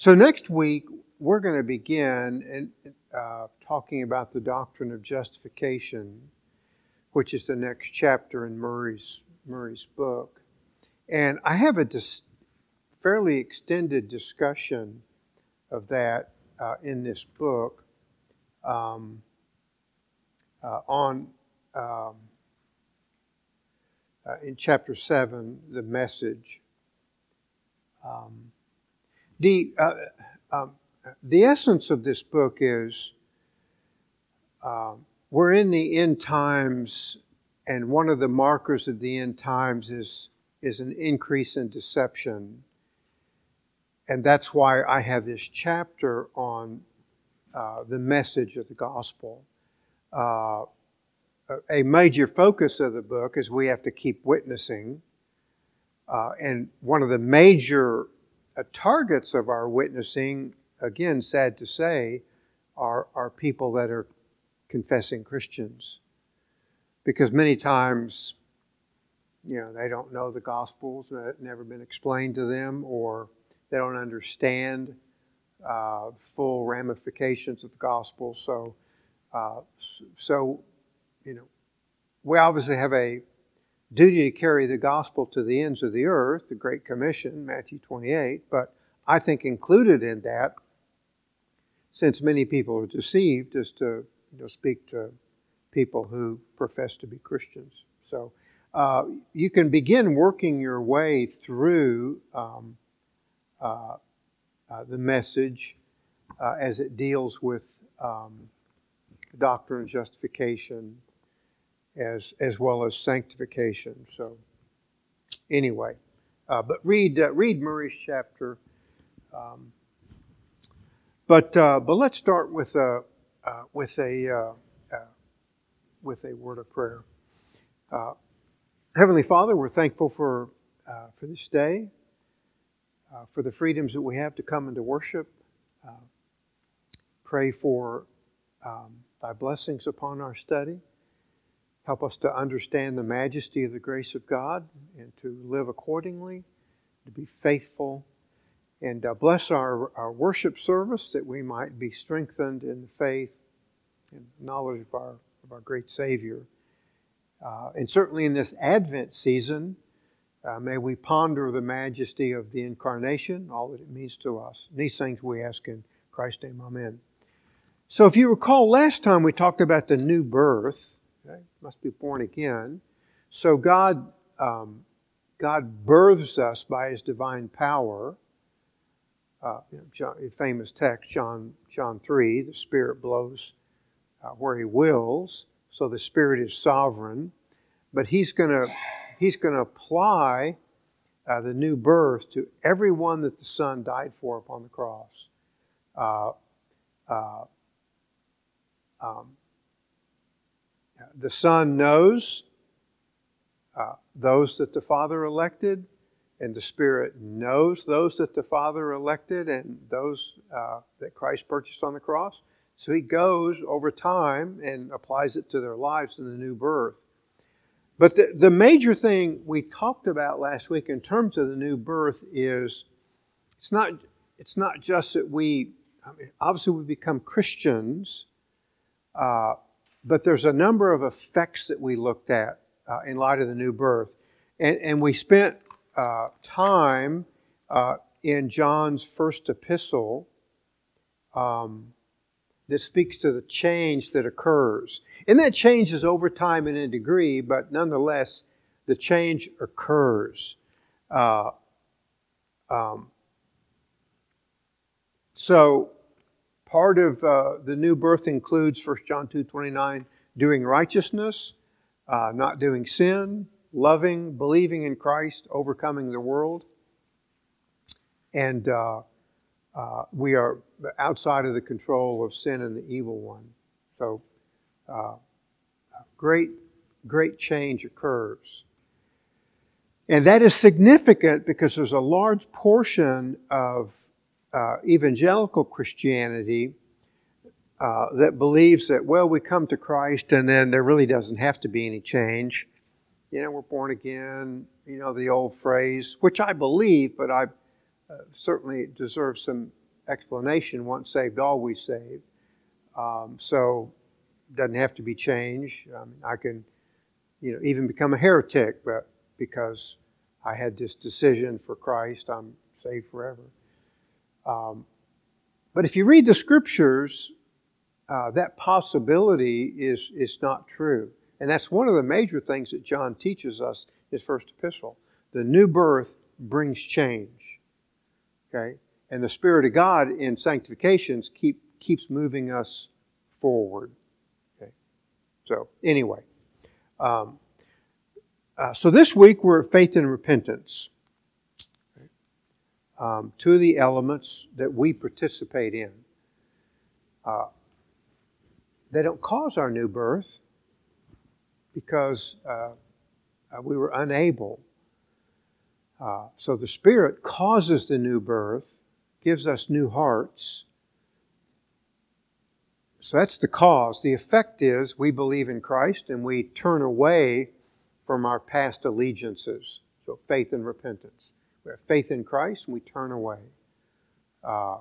So next week, we're going to begin in, uh, talking about the doctrine of justification, which is the next chapter in Murray's, Murray's book. And I have a dis- fairly extended discussion of that uh, in this book um, uh, on um, uh, in chapter 7, the message. Um, the, uh, um, the essence of this book is uh, we're in the end times, and one of the markers of the end times is, is an increase in deception. And that's why I have this chapter on uh, the message of the gospel. Uh, a major focus of the book is we have to keep witnessing. Uh, and one of the major targets of our witnessing, again, sad to say, are, are people that are confessing Christians. Because many times, you know, they don't know the Gospels, that never been explained to them, or they don't understand uh, the full ramifications of the Gospel. So, uh, so, you know, we obviously have a duty to carry the gospel to the ends of the earth, the Great Commission, Matthew 28, but I think included in that, since many people are deceived, is to you know, speak to people who profess to be Christians. So uh, you can begin working your way through um, uh, uh, the message uh, as it deals with um, doctrine justification, as as well as sanctification. So, anyway, uh, but read uh, read Murray's chapter. Um, but uh, but let's start with a uh, with a uh, uh, with a word of prayer. Heavenly Father, we're thankful for for this day, for the freedoms that we have to come into worship. pray for um, Thy blessings upon our study. Help us to understand the majesty of the grace of God and to live accordingly, to be faithful, and uh, bless our, our worship service that we might be strengthened in the faith and knowledge of our, of our great Savior. Uh, and certainly in this Advent season, uh, may we ponder the majesty of the incarnation, all that it means to us. these things we ask in Christ's name, Amen. So, if you recall, last time we talked about the new birth. Okay? Must be born again. So God, um, God births us by His divine power. Uh, you know, John, famous text, John, John 3, the Spirit blows uh, where He wills. So the Spirit is sovereign. But He's going to He's going to apply uh, the new birth to everyone that the Son died for upon the cross. Uh, uh, um, the Son knows uh, those that the Father elected, and the Spirit knows those that the Father elected and those uh, that Christ purchased on the cross. So he goes over time and applies it to their lives in the new birth. But the, the major thing we talked about last week in terms of the new birth is it's not, it's not just that we, I mean, obviously, we become Christians. Uh, but there's a number of effects that we looked at uh, in light of the new birth. And, and we spent uh, time uh, in John's first epistle um, that speaks to the change that occurs. And that changes over time and in degree, but nonetheless, the change occurs. Uh, um, so, Part of uh, the new birth includes 1 John 2 29, doing righteousness, uh, not doing sin, loving, believing in Christ, overcoming the world. And uh, uh we are outside of the control of sin and the evil one. So, uh, great, great change occurs. And that is significant because there's a large portion of uh, evangelical Christianity uh, that believes that, well, we come to Christ and then there really doesn't have to be any change. You know, we're born again, you know, the old phrase, which I believe, but I uh, certainly deserve some explanation once saved, always saved. Um, so doesn't have to be changed. Um, I can, you know, even become a heretic, but because I had this decision for Christ, I'm saved forever. Um, but if you read the scriptures, uh, that possibility is is not true, and that's one of the major things that John teaches us his first epistle. The new birth brings change. Okay, and the Spirit of God in sanctifications keep keeps moving us forward. Okay? So, anyway, um, uh, so this week we're at faith and repentance. Um, of the elements that we participate in. Uh, they don't cause our new birth because uh, uh we were unable. Uh, so the Spirit causes the new birth, gives us new hearts, so that's the cause. The effect is we believe in Christ and we turn away from our past allegiances. So faith and repentance. We have faith in Christ and we turn away. Uh,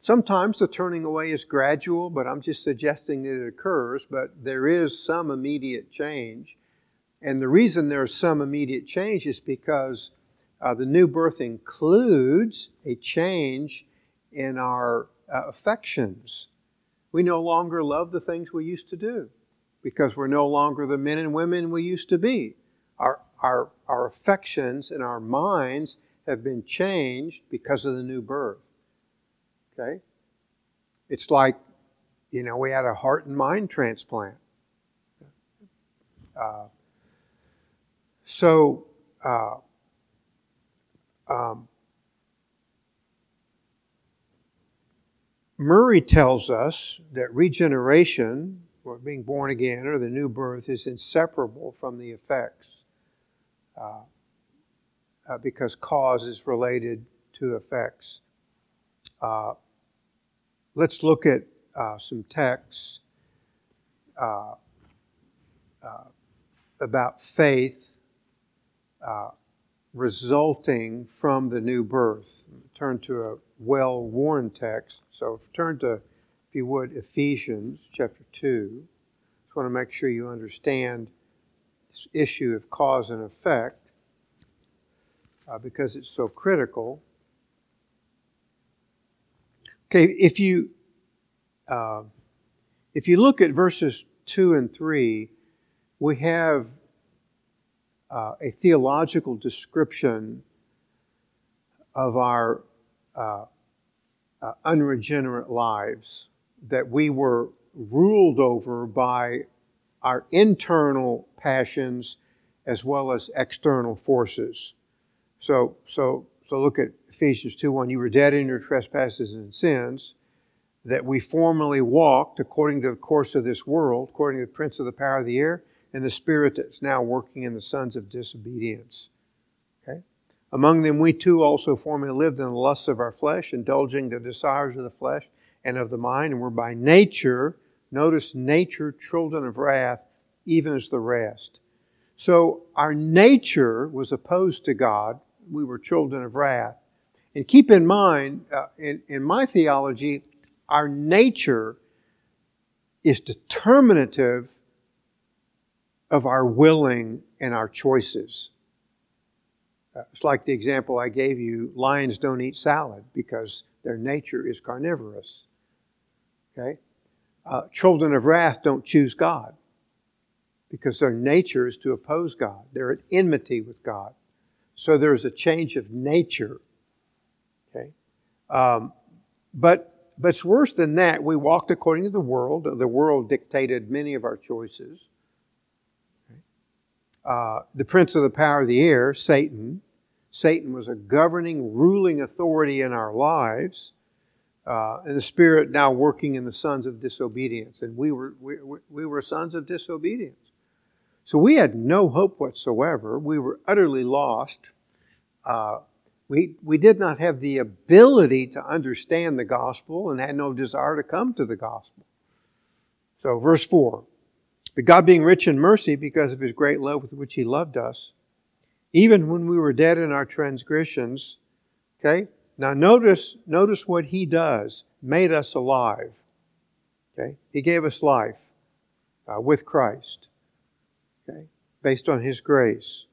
sometimes the turning away is gradual, but I'm just suggesting that it occurs, but there is some immediate change. And the reason there's some immediate change is because uh, the new birth includes a change in our uh, affections. We no longer love the things we used to do because we're no longer the men and women we used to be. Our, our, our affections and our minds have been changed because of the new birth. Okay? It's like, you know, we had a heart and mind transplant. Uh, so, uh, um, Murray tells us that regeneration, or being born again, or the new birth, is inseparable from the effects uh, uh, because cause is related to effects. Uh, let's look at uh, some texts uh, uh, about faith resulting from the new birth. Turn to a well worn text. So turn to, if you would, Ephesians chapter 2. Just want to make sure you understand issue of cause and effect uh, because it's so critical. Okay, if you uh, if you look at verses two and three, we have uh, a theological description of our uh, uh, unregenerate lives, that we were ruled over by our internal passions as well as external forces. So, so, so look at Ephesians 2 1. You were dead in your trespasses and sins, that we formerly walked according to the course of this world, according to the prince of the power of the air, and the spirit that's now working in the sons of disobedience. Okay? Among them, we too also formerly lived in the lusts of our flesh, indulging the desires of the flesh and of the mind, and were by nature, notice nature, children of wrath, even as the rest. So our nature was opposed to God. We were children of wrath. And keep in mind, uh, in, in my theology, our nature is determinative of our willing and our choices. Uh, it's like the example I gave you lions don't eat salad because their nature is carnivorous. Okay? Uh, children of wrath don't choose God because their nature is to oppose God. They're at enmity with God. So there's a change of nature. Okay? Um, but, but it's worse than that. We walked according to the world. The world dictated many of our choices. Uh, the prince of the power of the air, Satan, Satan was a governing, ruling authority in our lives, uh, and the Spirit now working in the sons of disobedience. And we were, we, we were sons of disobedience. So we had no hope whatsoever. We were utterly lost. Uh, we, we did not have the ability to understand the gospel and had no desire to come to the gospel. So, verse 4 But God, being rich in mercy because of his great love with which he loved us, even when we were dead in our transgressions, okay? Now notice, notice what he does. Made us alive. Okay? He gave us life uh, with Christ. Okay? Based on his grace.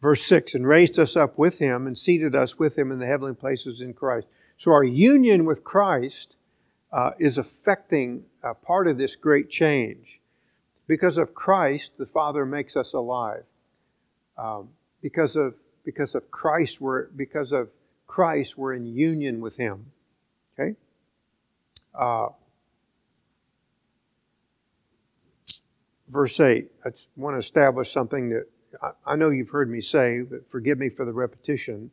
Verse 6, and raised us up with him and seated us with him in the heavenly places in Christ. So our union with Christ uh, is affecting uh, part of this great change. Because of Christ, the Father makes us alive. Um, because of because of Christ, we're because of Christ, we're in union with Him. Okay. Uh, verse eight. I want to establish something that I, know you've heard me say, but forgive me for the repetition.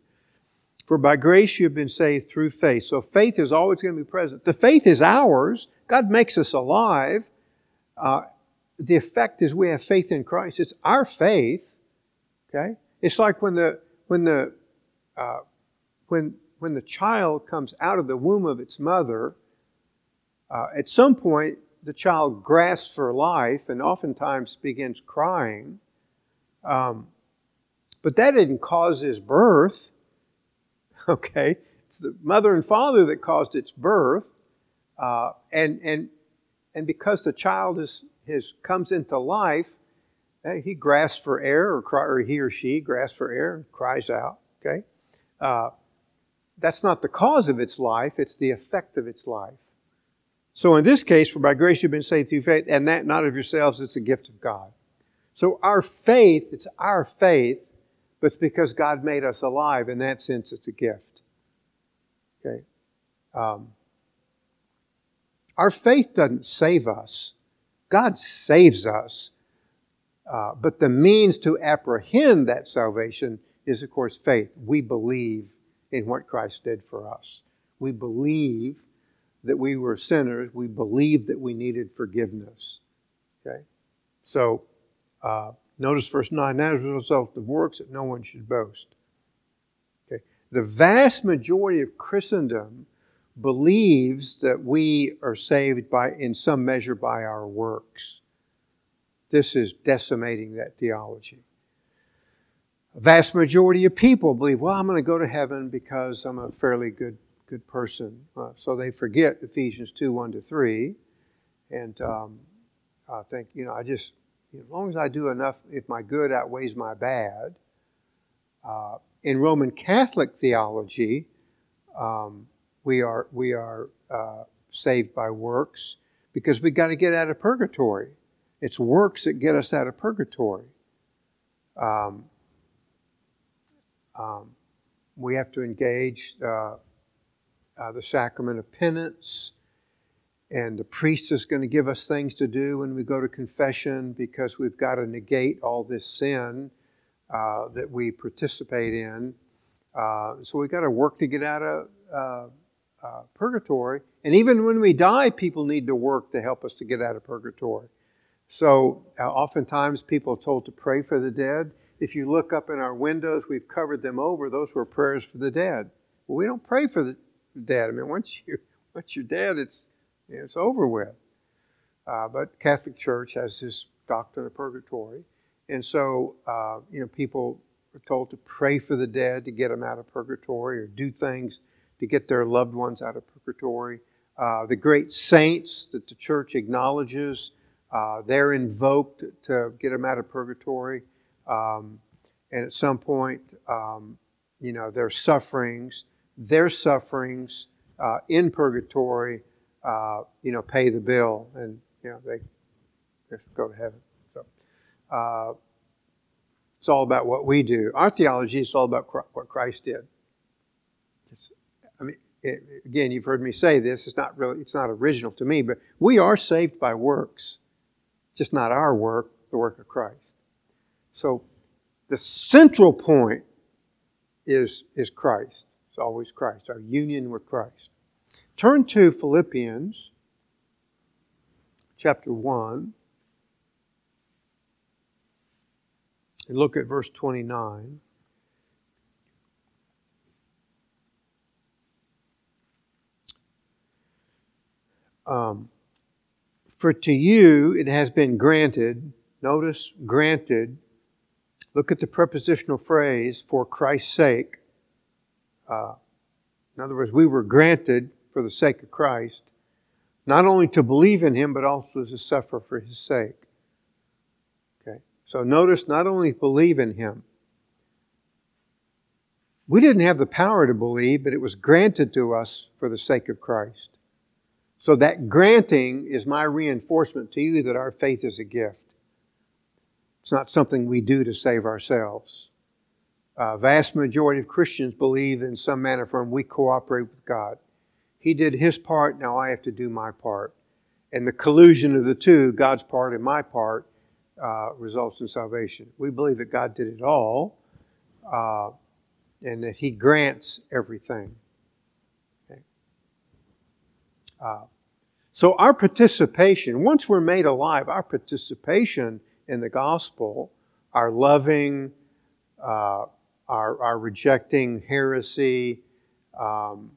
For by grace you have been saved through faith. So faith is always going to be present. The faith is ours. God makes us alive. Uh, the effect is we have faith in Christ. It's our faith. Okay? It's like when the when the uh, when when the child comes out of the womb of its mother. Uh, at some point, the child grasps for life and oftentimes begins crying. Um, but that didn't cause his birth. Okay, it's the mother and father that caused its birth, uh, and and and because the child is his comes into life, eh, he grasps for air, or, cry, or he or she grasps for air and cries out. Okay, uh, that's not the cause of its life; it's the effect of its life. So in this case, for by grace you've been saved through faith, and that not of yourselves; it's a gift of God. So our faith, it's our faith but it's because God made us alive. In that sense, it's a gift. Okay? Um, our faith doesn't save us, God saves us. Uh, but the means to apprehend that salvation is, of course, faith. We believe in what Christ did for us. We believe that we were sinners. We believed that we needed forgiveness. Okay? So, uh, Notice verse 9, that is a result of works that no one should boast. Okay. The vast majority of Christendom believes that we are saved by, in some measure, by our works. This is decimating that theology. A vast majority of people believe, well, I'm going to go to heaven because I'm a fairly good good person. Uh, so they forget Ephesians 2 1 to 3. And um, I think, you know, I just as long as I do enough, if my good outweighs my bad. Uh, in Roman Catholic theology, um, we are we are uh, saved by works because we got to get out of purgatory. It's works that get us out of purgatory. Um, um, we have to engage uh, uh the sacrament of penance and the priest is going to give us things to do when we go to confession because we've got to negate all this sin uh, that we participate in. Uh, so we've got to work to get out of uh, uh, purgatory. And even when we die, people need to work to help us to get out of purgatory. So uh, oftentimes people are told to pray for the dead. If you look up in our windows, we've covered them over. Those were prayers for the dead. Well, we don't pray for the dead. I mean, once you once you're dead, it's it's over with. Uh, but Catholic Church has this doctrine of purgatory. And so, uh, you know, people are told to pray for the dead to get them out of purgatory or do things to get their loved ones out of purgatory. Uh, the great saints that the church acknowledges, uh, they're invoked to get them out of purgatory. Um, and at some point, um, you know, their sufferings, their sufferings uh, in purgatory uh, you know, pay the bill and, you know, they just go to heaven. So uh, it's all about what we do. Our theology is all about what Christ did. It's, I mean, it, again, you've heard me say this. It's not really, it's not original to me, but we are saved by works. Just not our work, the work of Christ. So the central point is, is Christ. Always Christ, our union with Christ. Turn to Philippians chapter 1 and look at verse 29. Um, for to you it has been granted, notice, granted. Look at the prepositional phrase, for Christ's sake. Uh, In other words, we were granted, for the sake of Christ, not only to believe in Him, but also to suffer for His sake. Okay? So notice, not only believe in Him, we didn't have the power to believe, but it was granted to us for the sake of Christ. So that granting is my reinforcement to you that our faith is a gift. It's not something we do to save ourselves. A vast majority of Christians believe in some manner from we cooperate with God. He did his part, now I have to do my part. And the collusion of the two, God's part and my part, uh, results in salvation. We believe that God did it all uh, and that He grants everything. Okay. Uh, so, our participation, once we're made alive, our participation in the gospel, our loving, uh, our, our rejecting heresy, um,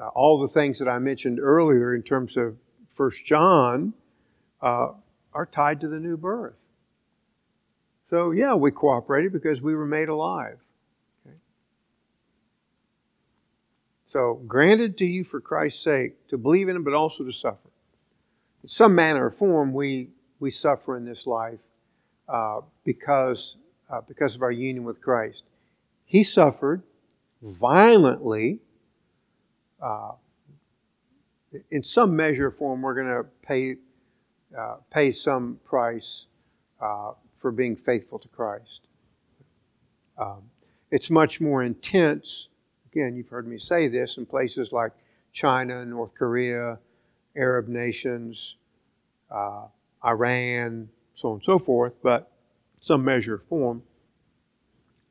uh, all the things that I mentioned earlier in terms of First John uh, are tied to the new birth. So, yeah, we cooperated because we were made alive. Okay? So, granted to you for Christ's sake to believe in Him, but also to suffer. In some manner or form, we, we suffer in this life uh, because, uh, because of our union with Christ. He suffered violently uh, in some measure or form, we're going to pay, uh, pay some price uh, for being faithful to Christ. Um, it's much more intense. Again, you've heard me say this in places like China, North Korea, Arab nations, uh, Iran, so on and so forth, but some measure of form,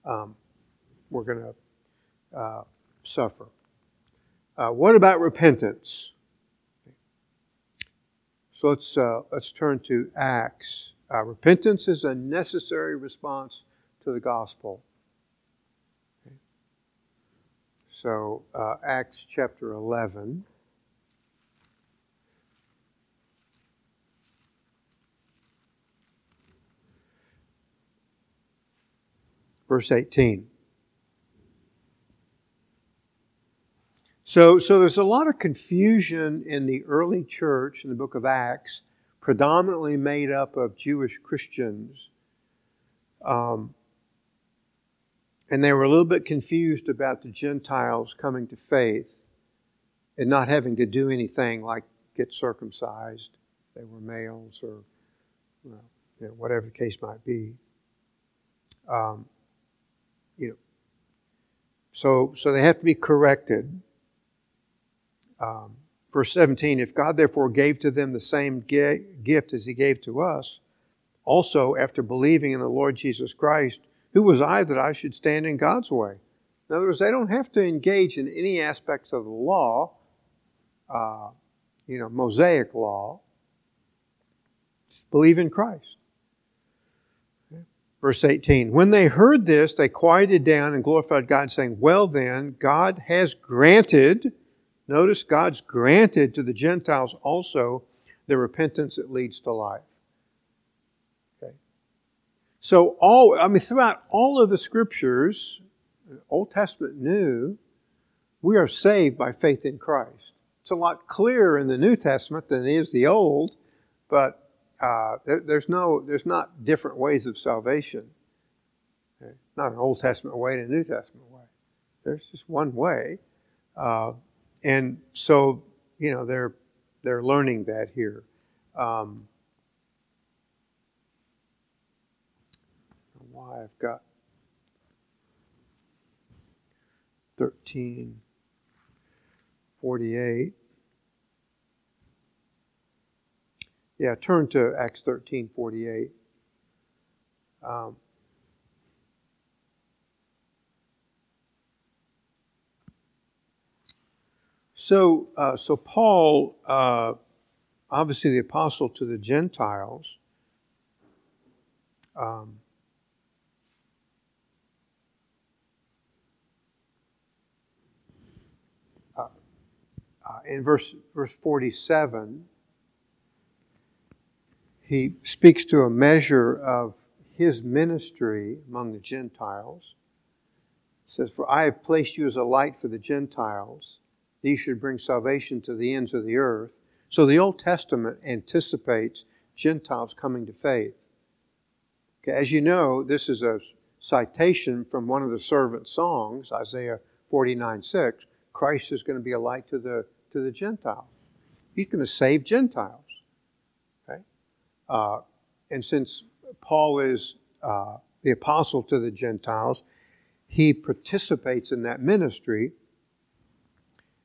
um, we're going to uh, suffer. Uh, what about repentance? So let's, uh, let's turn to Acts. Uh, repentance is a necessary response to the gospel. Okay. So, uh, Acts chapter 11. Verse 18. So, so there's a lot of confusion in the early church in the book of Acts, predominantly made up of Jewish Christians. Um, and they were a little bit confused about the Gentiles coming to faith and not having to do anything like get circumcised. They were males or you know, whatever the case might be. Um, you know, so so they have to be corrected. Um, verse 17 If God therefore gave to them the same gift as he gave to us, also after believing in the Lord Jesus Christ, who was I that I should stand in God's way? In other words, they don't have to engage in any aspects of the law, uh, you know, Mosaic law. Believe in Christ. Verse 18 When they heard this, they quieted down and glorified God, saying, Well then, God has granted Notice God's granted to the Gentiles also the repentance that leads to life. Okay. So all I mean throughout all of the scriptures, Old Testament, New, we are saved by faith in Christ. It's a lot clearer in the New Testament than it is the Old, but uh, there, there's no there's not different ways of salvation. Okay. Not an Old Testament way and a New Testament way. There's just one way. Uh, and so you know they're they're learning that here. Um, why I've got thirteen forty eight. Yeah, turn to Acts thirteen forty eight. Um, So, uh, so Paul, uh, obviously the apostle to the Gentiles, um, uh, uh, in verse verse forty seven, he speaks to a measure of his ministry among the Gentiles. says, For I have placed you as a light for the Gentiles. These should bring salvation to the ends of the earth. So the Old Testament anticipates Gentiles coming to faith. Okay, as you know, this is a citation from one of the servant songs, Isaiah 49 6. Christ is going to be a light to the, to the Gentiles. He's going to save Gentiles. Okay? Uh, and since Paul is uh, the apostle to the Gentiles, he participates in that ministry.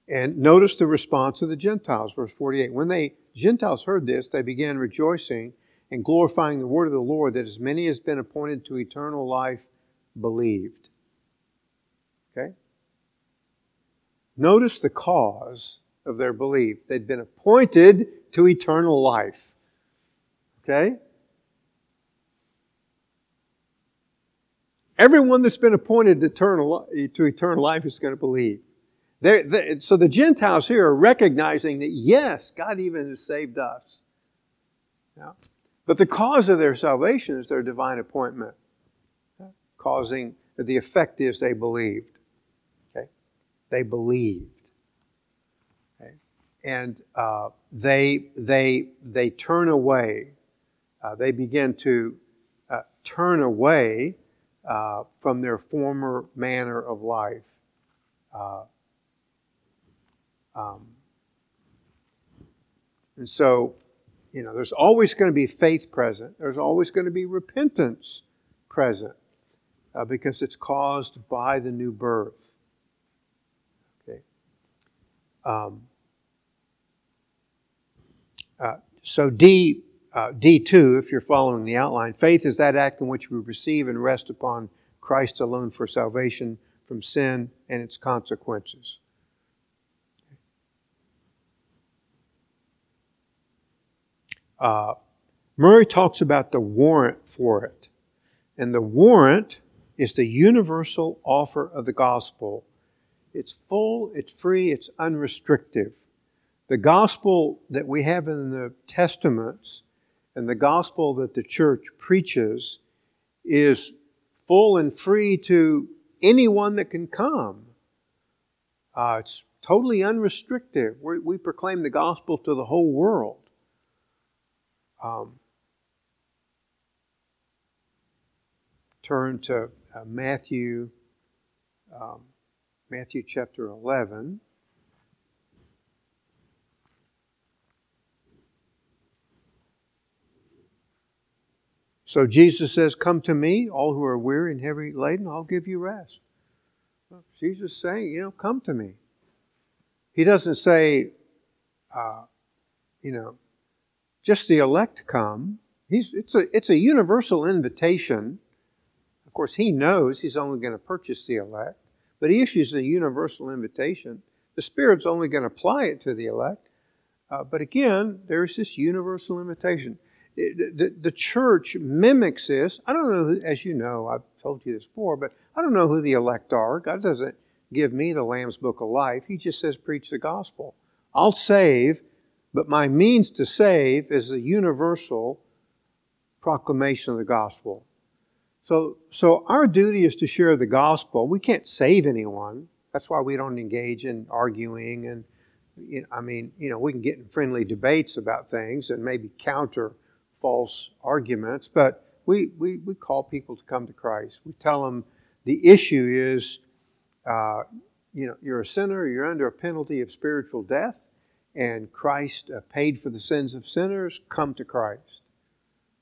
And notice the response of the Gentiles, verse 48. When they Gentiles heard this, they began rejoicing and glorifying the word of the Lord that as many as been appointed to eternal life believed. Okay? Notice the cause of their belief. They'd been appointed to eternal life. Okay? Everyone that's been appointed to eternal, to eternal life is going to believe. They're, they're, so the Gentiles here are recognizing that yes, God even has saved us. Yeah. But the cause of their salvation is their divine appointment, causing the effect is they believed. Okay, they believed, okay? and uh, they they they turn away. Uh, they begin to uh, turn away uh, from their former manner of life. Um, and so, you know, there's always going to be faith present. There's always going to be repentance present uh, because it's caused by the new birth. Okay. Um, uh, so D uh, D2, if you're following the outline, faith is that act in which we receive and rest upon Christ alone for salvation from sin and its consequences. Uh, Murray talks about the warrant for it. And the warrant is the universal offer of the gospel. It's full, it's free, it's unrestricted. The gospel that we have in the Testaments and the gospel that the church preaches is full and free to anyone that can come. Uh, it's totally unrestricted. We're, we proclaim the gospel to the whole world. Um, turn to uh, Matthew, um, Matthew chapter 11. So Jesus says, Come to me, all who are weary and heavy laden, I'll give you rest. Well, Jesus is saying, you know, come to me. He doesn't say, uh, you know, just the elect come. He's, it's, a, it's a universal invitation. Of course, he knows he's only going to purchase the elect, but he issues a universal invitation. The Spirit's only going to apply it to the elect. Uh, but again, there's this universal invitation the, the church mimics this. I don't know, who, as you know, I've told you this before, but I don't know who the elect are. God doesn't give me the Lamb's Book of Life. He just says, preach the gospel. I'll save, but my means to save is the universal proclamation of the gospel. So, so our duty is to share the gospel. We can't save anyone. That's why we don't engage in arguing and, you know, I mean, you know, we can get in friendly debates about things and maybe counter false arguments, but we, we, we call people to come to Christ. We tell them the issue is, uh, you know, you're a sinner, you're under a penalty of spiritual death, and Christ uh, paid for the sins of sinners. Come to Christ.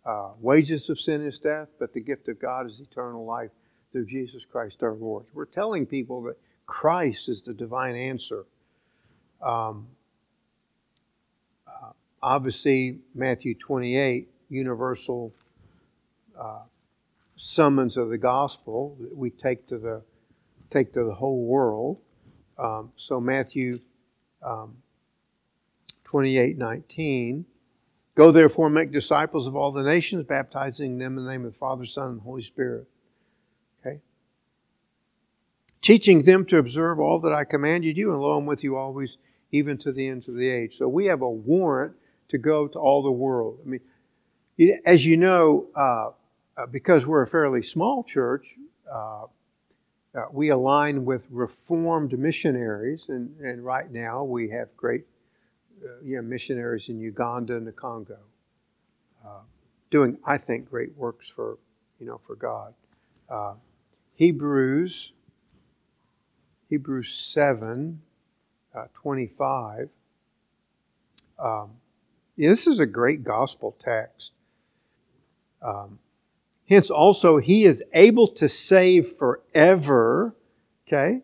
Uh, wages of sin is death, but the gift of God is eternal life through Jesus Christ our Lord. We're telling people that Christ is the divine answer. Um, uh, obviously, Matthew 28 universal uh, summons of the gospel that we take to the take to the whole world. Um, so Matthew um, 28, 19. Go therefore and make disciples of all the nations, baptizing them in the name of the Father, Son, and Holy Spirit. Okay? Teaching them to observe all that I commanded you, and lo, I'm with you always, even to the ends of the age. So we have a warrant to go to all the world. I mean, as you know, uh, uh, because we're a fairly small church, uh, uh, we align with Reformed missionaries, and, and right now we have great you know, missionaries in Uganda and the Congo uh, doing, I think, great works for, you know, for God. Uh, Hebrews, Hebrews 7, uh, 25. Um, yeah, this is a great gospel text. Um, Hence, also, he is able to save forever, okay,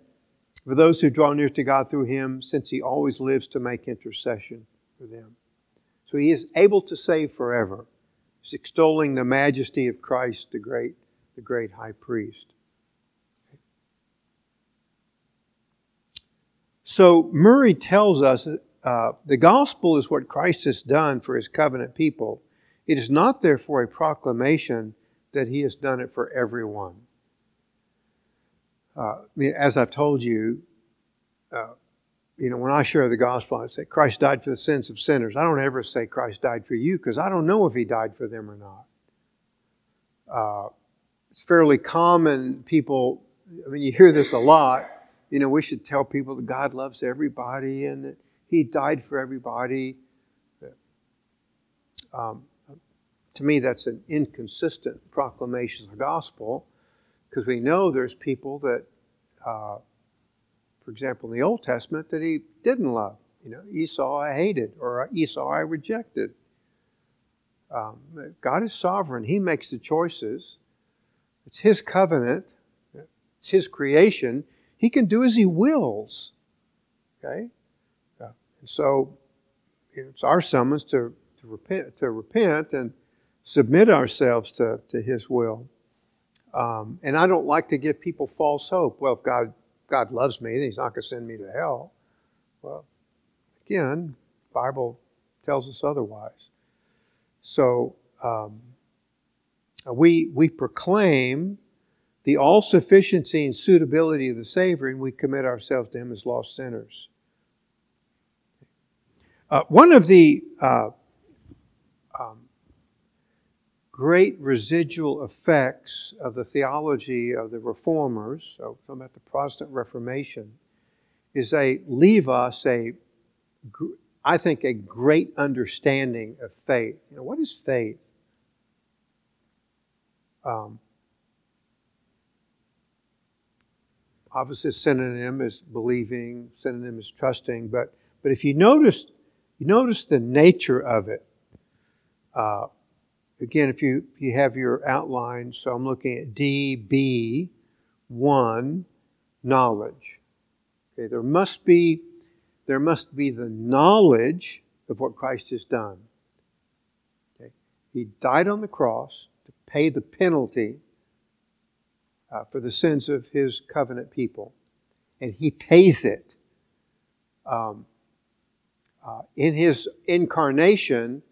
for those who draw near to God through him, since he always lives to make intercession for them. So he is able to save forever. He's extolling the majesty of Christ, the great, the great high priest. So Murray tells us uh, the gospel is what Christ has done for his covenant people. It is not therefore a proclamation that He has done it for everyone. Uh, as I've told you, uh, you know, when I share the gospel, I say Christ died for the sins of sinners. I don't ever say Christ died for you because I don't know if He died for them or not. Uh, it's fairly common. People, I mean, you hear this a lot. You know, we should tell people that God loves everybody and that He died for everybody. Um, to me, that's an inconsistent proclamation of the gospel because we know there's people that, uh, for example, in the Old Testament, that he didn't love. You know, Esau I hated or Esau I rejected. Um, God is sovereign. He makes the choices. It's His covenant. It's His creation. He can do as He wills. Okay? Uh, and so it's our summons to, to repent, to repent and submit ourselves to, to His will. Um, and I don't like to give people false hope. Well, if God, God loves me, then He's not going to send me to hell. Well, again, Bible tells us otherwise. So um, we, we proclaim the all sufficiency and suitability of the Savior, and we commit ourselves to Him as lost sinners. Uh, one of the uh, great residual effects of the theology of the reformers, so talking about the Protestant Reformation, is they leave us a, I think, a great understanding of faith. You know, what is faith? Um, obviously, synonym is believing, synonym is trusting, but but if you notice, you notice the nature of it. Uh, again, if you, you have your outline, so I'm looking at DB1, knowledge. Okay, there must be there must be the knowledge of what Christ has done. Okay? He died on the cross to pay the penalty uh, for the sins of his covenant people, and he pays it. Um, uh, in his incarnation,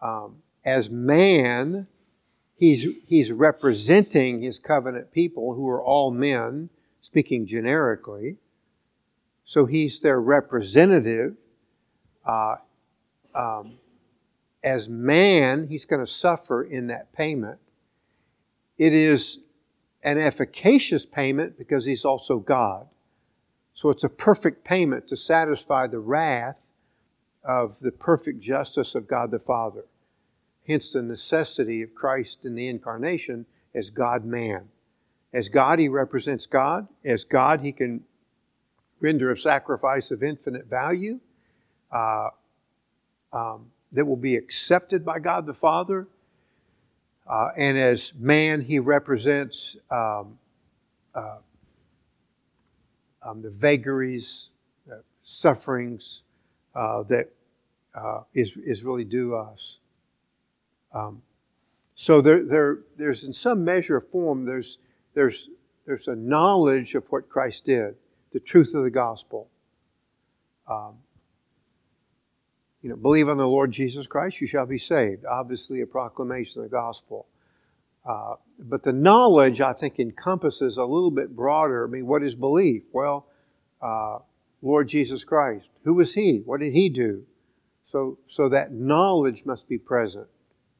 um, as man, he's, he's representing his covenant people who are all men, speaking generically. So he's their representative. Uh, um, as man, he's going to suffer in that payment. It is an efficacious payment because he's also God. So it's a perfect payment to satisfy the wrath of the perfect justice of God the Father. Hence the necessity of Christ in the incarnation as God man. As God, he represents God. As God, he can render a sacrifice of infinite value uh, um, that will be accepted by God the Father. Uh, and as man, he represents um, uh, um, the vagaries, sufferings uh, that uh, is is really due us. Um, so there, there, there's in some measure of form, there's, there's, there's a knowledge of what Christ did, the truth of the gospel. Um, you know, believe on the Lord Jesus Christ, you shall be saved. Obviously, a proclamation of the gospel. Uh, but the knowledge, I think, encompasses a little bit broader. I mean, what is belief? Well, uh, Lord Jesus Christ. Who was He? What did He do? So, so that knowledge must be present.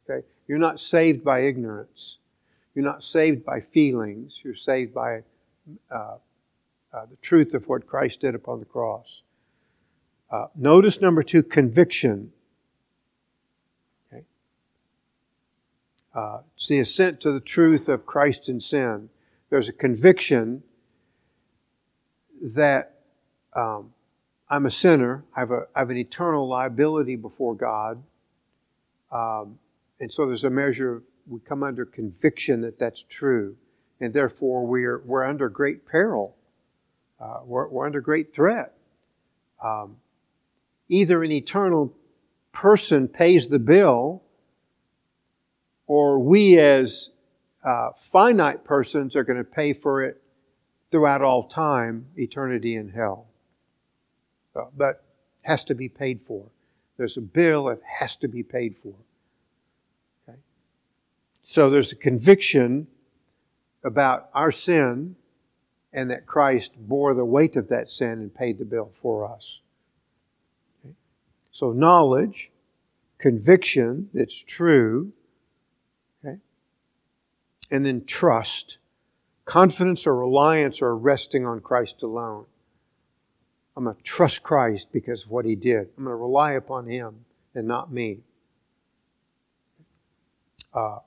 Okay? You're not saved by ignorance. You're not saved by feelings. You're saved by uh, uh, the truth of what Christ did upon the cross. Uh, notice number two, conviction. Okay. Uh, it's the assent to the truth of Christ and sin. There's a conviction that um, I'm a sinner. I have, a, I have an eternal liability before God. Um, and so there's a measure of, we come under conviction that that's true. And therefore, we're, we're under great peril. Uh, we're, we're, under great threat. Um, either an eternal person pays the bill, or we as uh, finite persons are going to pay for it throughout all time, eternity in hell. Uh, but has to be paid for. There's a bill that has to be paid for. So there's a conviction about our sin and that Christ bore the weight of that sin and paid the bill for us. So knowledge, conviction, it's true, okay? and then trust, confidence or reliance or resting on Christ alone. I'm going to trust Christ because of what he did. I'm going to rely upon him and not me. Uh,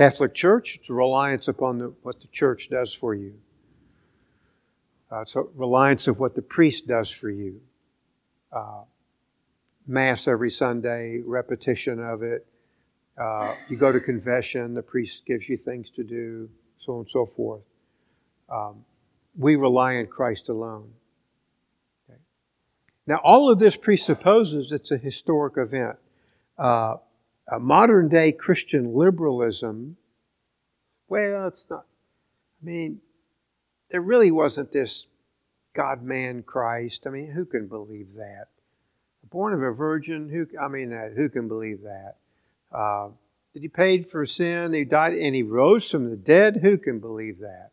Catholic Church, it's a reliance upon the, what the church does for you. Uh, it's a reliance of what the priest does for you. Uh, Mass every Sunday, repetition of it. Uh, you go to confession, the priest gives you things to do, so on and so forth. Um, we rely on Christ alone. Okay. Now, all of this presupposes it's a historic event. Uh, modern day Christian liberalism, well, it's not. I mean, there really wasn't this God man Christ. I mean, who can believe that? Born of a virgin, who, I mean, uh, who can believe that? Uh, that he paid for sin, he died, and he rose from the dead. Who can believe that?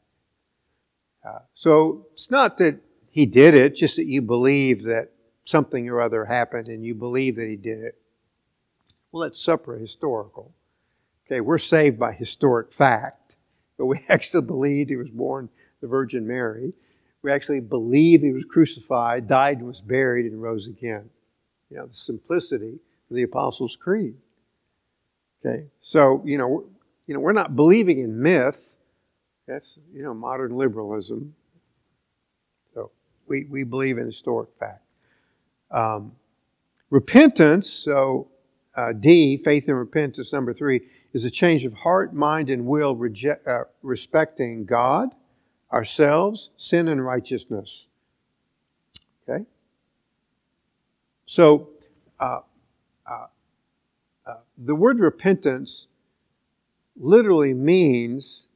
Uh, so it's not that he did it, just that you believe that something or other happened and you believe that he did it. That's supra historical. Okay, we're saved by historic fact, but we actually believed he was born the Virgin Mary. We actually believed he was crucified, died, and was buried, and rose again. You know, the simplicity of the Apostles' Creed. Okay, so you know, you know, we're not believing in myth. That's, you know, modern liberalism. So we, we believe in historic fact. Um, repentance, so uh, D, faith and repentance, number three, is a change of heart, mind, and will uh, respecting God, ourselves, sin, and righteousness. Okay? So, uh, uh, uh the word repentance literally means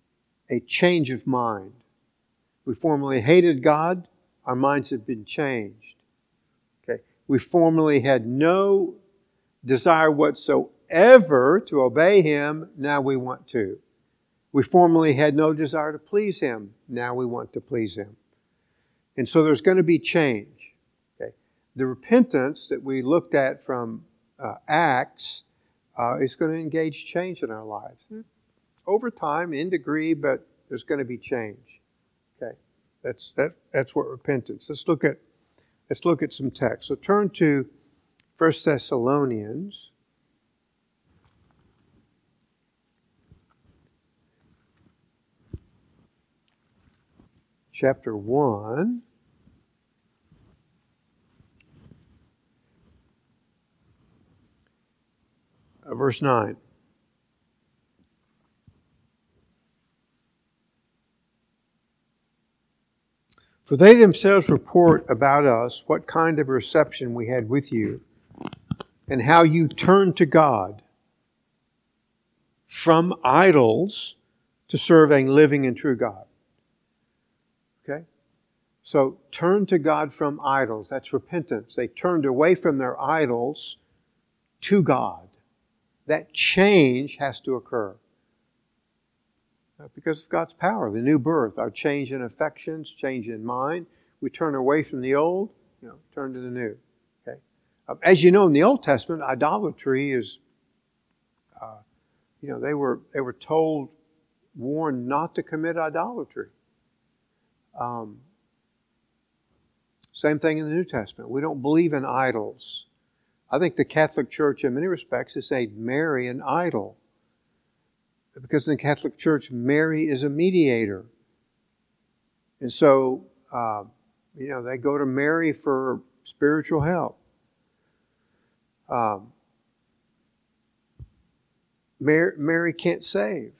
a change of mind. We formerly hated God, our minds have been changed. Okay. We formerly had no desire whatsoever to obey Him, now we want to. We formerly had no desire to please Him, now we want to please Him. And so there's going to be change. Okay. The repentance that we looked at from uh, Acts uh, is going to engage change in our lives over time, in degree, but there's going to be change. Okay, that's that. That's what repentance. Let's look at let's look at some text. So turn to 1 Thessalonians. Chapter 1. Uh, verse 9. For they themselves report about us what kind of reception we had with you, and how you turn to God from idols to serve a living and true God. Okay? So turn to God from idols. That's repentance. They turned away from their idols to God. That change has to occur. Because of God's power, the new birth, our change in affections, change in mind. We turn away from the old, you know, turn to the new. Um, as you know, in the Old Testament, idolatry is, uh, you know, they were they were told warned not to commit idolatry. Um, same thing in the New Testament. We don't believe in idols. I think the Catholic Church, in many respects, has made Mary an idol. Because in the Catholic Church, Mary is a mediator. And so, uh, you know, they go to Mary for spiritual help. Um, Mary, Mary can't save.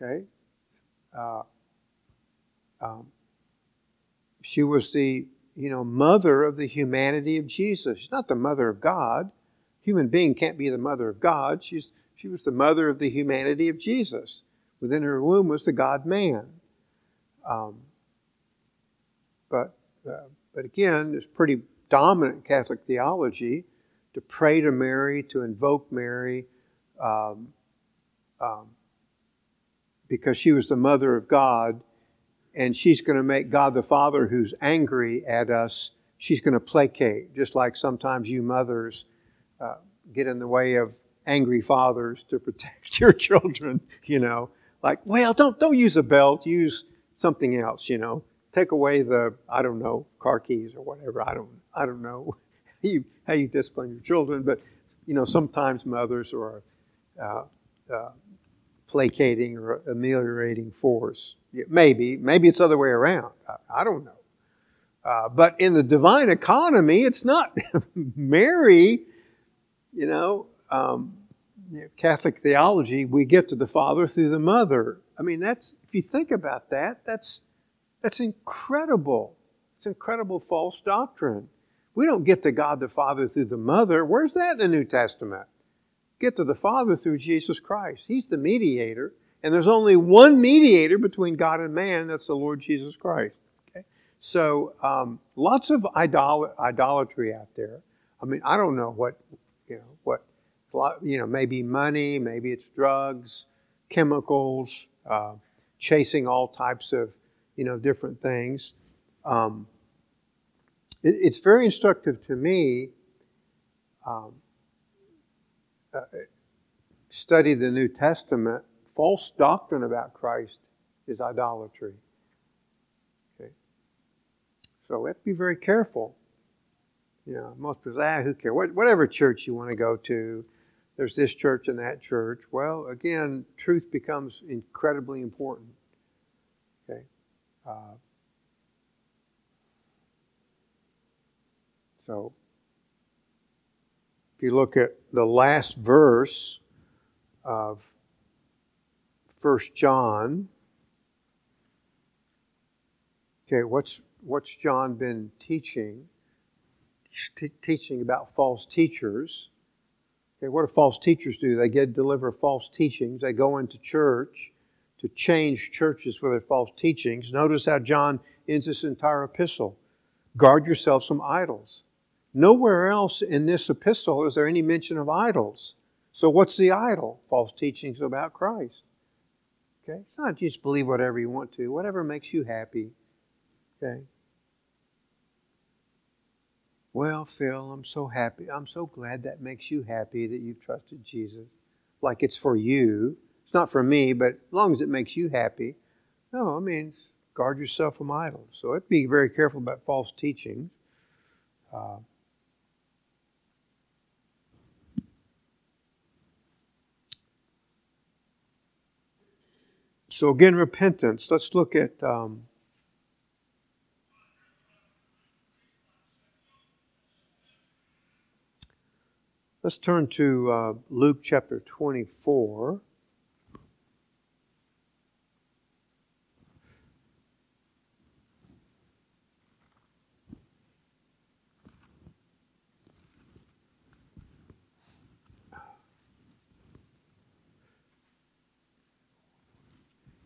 Okay? Uh, um, she was the you know mother of the humanity of Jesus. She's not the mother of God. Human being can't be the mother of God. She's she was the mother of the humanity of Jesus. Within her womb was the God Man. Um, but uh, but again, it's pretty dominant Catholic theology to pray to Mary, to invoke Mary, um, um, because she was the mother of God, and she's going to make God the Father, who's angry at us, she's going to placate, just like sometimes you mothers uh, get in the way of angry fathers to protect your children. You know, like, well, don't don't use a belt, use something else. You know, take away the I don't know car keys or whatever. I don't I don't know how you how you discipline your children, but you know sometimes mothers are uh, uh, placating or ameliorating force. Maybe, maybe it's the other way around. I, I don't know. Uh, but in the divine economy, it's not Mary, you know, um, Catholic theology, we get to the Father through the mother. I mean, that's, if you think about that, that's, that's incredible. It's incredible false doctrine. We don't get to God the Father through the mother. Where's that in the New Testament? get to the Father through Jesus Christ. He's the mediator, and there's only one mediator between God and man. That's the Lord Jesus Christ. Okay, so um, lots of idol- idolatry out there. I mean, I don't know what you know what you know. Maybe money, maybe it's drugs, chemicals, uh, chasing all types of you know different things. Um, it, it's very instructive to me. Um, uh, study the New Testament, false doctrine about Christ is idolatry. Okay? So we have to be very careful. You know, most people say, ah, who cares? What, Whatever church you want to go to, there's this church and that church. Well, again, truth becomes incredibly important. Uh, so if you look at the last verse of 1 John, okay, what's, what's John been teaching? He's t- teaching about false teachers. Okay, what do false teachers do? They get deliver false teachings. They go into church to change churches with their false teachings. Notice how John ends this entire epistle. Guard yourselves from idols. Nowhere else in this epistle is there any mention of idols. So, what's the idol? False teachings about Christ. Okay? It's not just believe whatever you want to, whatever makes you happy. Okay? Well, Phil, I'm so happy. I'm so glad that makes you happy that you've trusted Jesus. Like it's for you. Not for me, but as long as it makes you happy. No, I mean, guard yourself from idols. So, I'd be very careful about false teachings. Uh, So, again, repentance. Let's look at. Um, let's turn to uh, Luke chapter 24.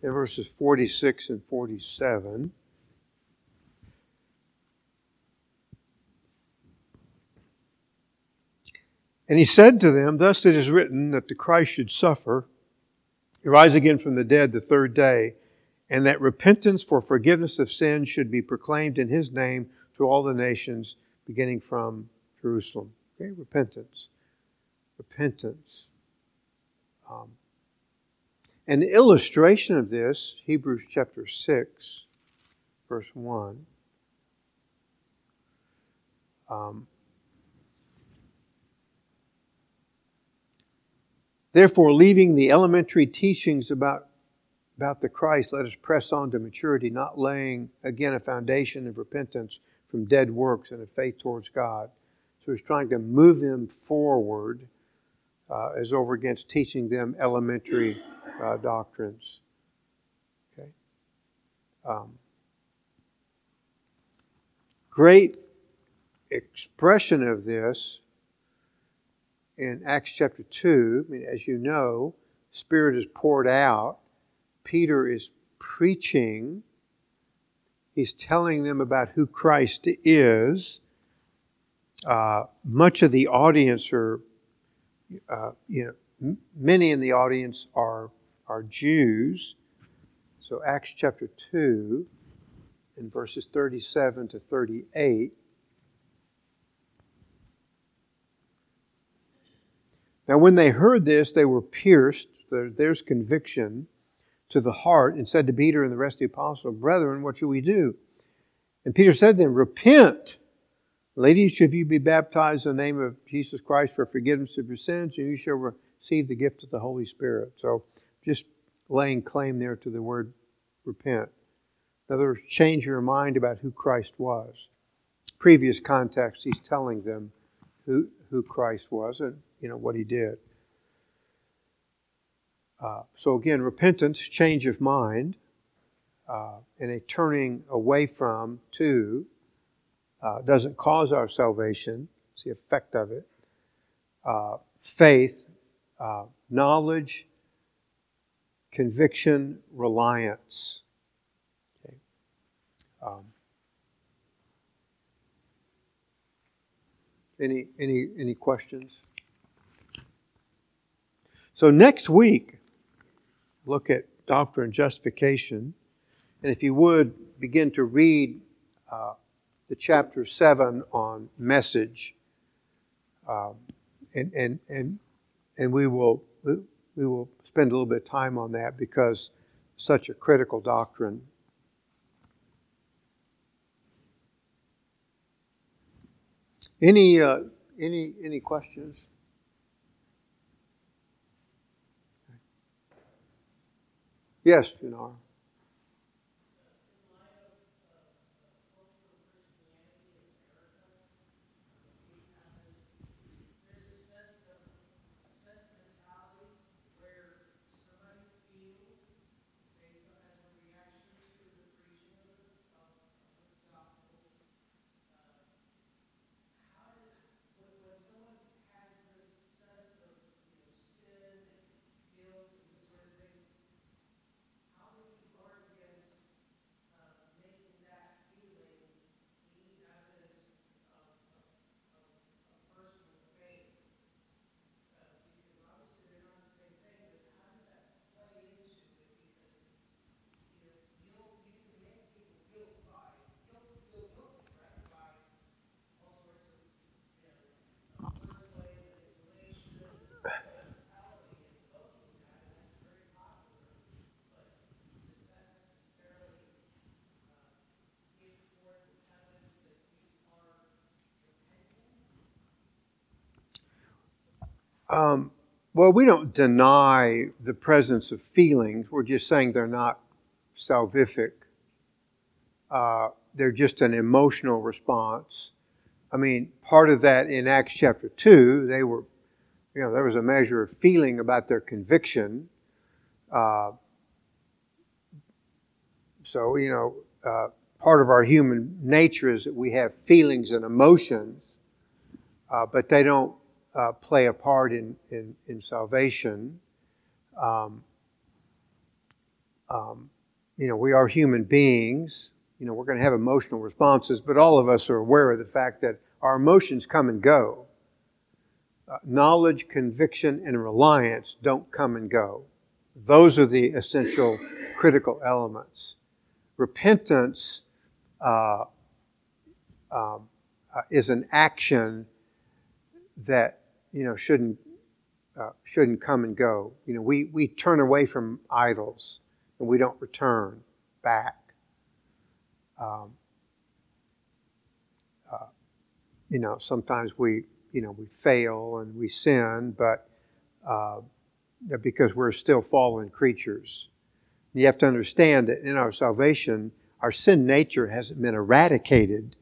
In verses 46 and 47. And he said to them, Thus it is written that the Christ should suffer, rise again from the dead the third day, and that repentance for forgiveness of sins should be proclaimed in his name to all the nations, beginning from Jerusalem. Okay, repentance. Repentance. Um, An illustration of this, Hebrews chapter 6, verse 1. Um, Therefore, leaving the elementary teachings about, about the Christ, let us press on to maturity, not laying again a foundation of repentance from dead works and of faith towards God. So he's trying to move them forward uh, as over against teaching them elementary uh, doctrines. Okay. Um, great expression of this in Acts chapter 2. I mean, as you know, Spirit is poured out. Peter is preaching. He's telling them about who Christ is. Uh, much of the audience are, uh, you know, m- many in the audience are, are Jews. So Acts chapter 2, in verses 37 to 38, Now, when they heard this, they were pierced, there's conviction, to the heart, and said to Peter and the rest of the apostles, Brethren, what shall we do? And Peter said to them, Repent. Ladies, should you be baptized in the name of Jesus Christ for forgiveness of your sins, and you shall receive the gift of the Holy Spirit. So, just laying claim there to the word repent. In other words, change your mind about who Christ was. Previous context, he's telling them who, who Christ was. And you know, what he did. Uh, so again, repentance, change of mind, uh, and a turning away from to uh, doesn't cause our salvation. It's the effect of it. Uh, faith, uh, knowledge, conviction, reliance. Okay. Um, any any any questions? So next week, look at doctrine justification. And if you would, begin to read uh, the chapter 7 on message. Um, and, and, and, and we will, we will spend a little bit of time on that because such a critical doctrine. Any, uh, any, any questions? Yes, Janara. Um, well, we don't deny the presence of feelings. We're just saying they're not salvific. Uh, they're just an emotional response. I mean, part of that in Acts chapter 2, they were, you know, there was a measure of feeling about their conviction. Uh, so, you know, uh, part of our human nature is that we have feelings and emotions, uh, but they don't uh, play a part in, in, in salvation. Um, um, you know, we are human beings. You know, we're going to have emotional responses, but all of us are aware of the fact that our emotions come and go. Uh, knowledge, conviction, and reliance don't come and go. Those are the essential critical elements. Repentance uh, um, uh, is an action that you know shouldn't uh, shouldn't come and go. You know, we, we turn away from idols and we don't return back. Um, uh, you know, sometimes we, you know, we fail and we sin, but uh, because we're still fallen creatures. You have to understand that in our salvation, our sin nature hasn't been eradicated.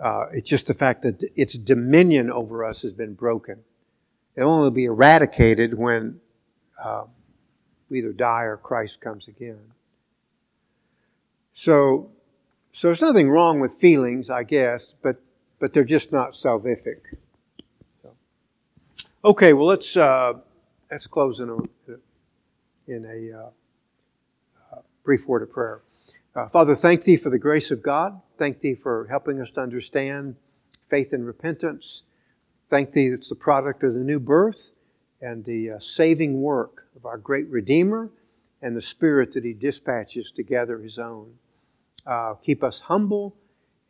Uh, it's just the fact that its dominion over us has been broken. It'll only be eradicated when uh, we either die or Christ comes again. So, so there's nothing wrong with feelings, I guess, but but they're just not salvific. So. Okay, well let's uh, let's close in a in a uh, uh, brief word of prayer. Uh, Father, thank Thee for the grace of God. Thank Thee for helping us to understand faith and repentance. Thank Thee it's the product of the new birth and the uh, saving work of our great Redeemer and the Spirit that He dispatches to gather His own. Uh, keep us humble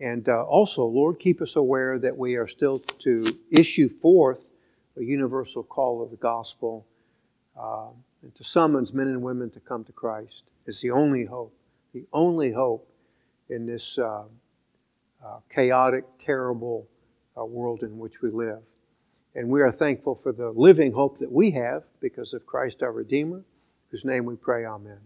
and uh, also, Lord, keep us aware that we are still to issue forth a universal call of the gospel uh, and to summons men and women to come to Christ. It's the only hope, the only hope in this uh, uh, chaotic, terrible uh, world in which we live. And we are thankful for the living hope that we have because of Christ our Redeemer, whose name we pray, Amen.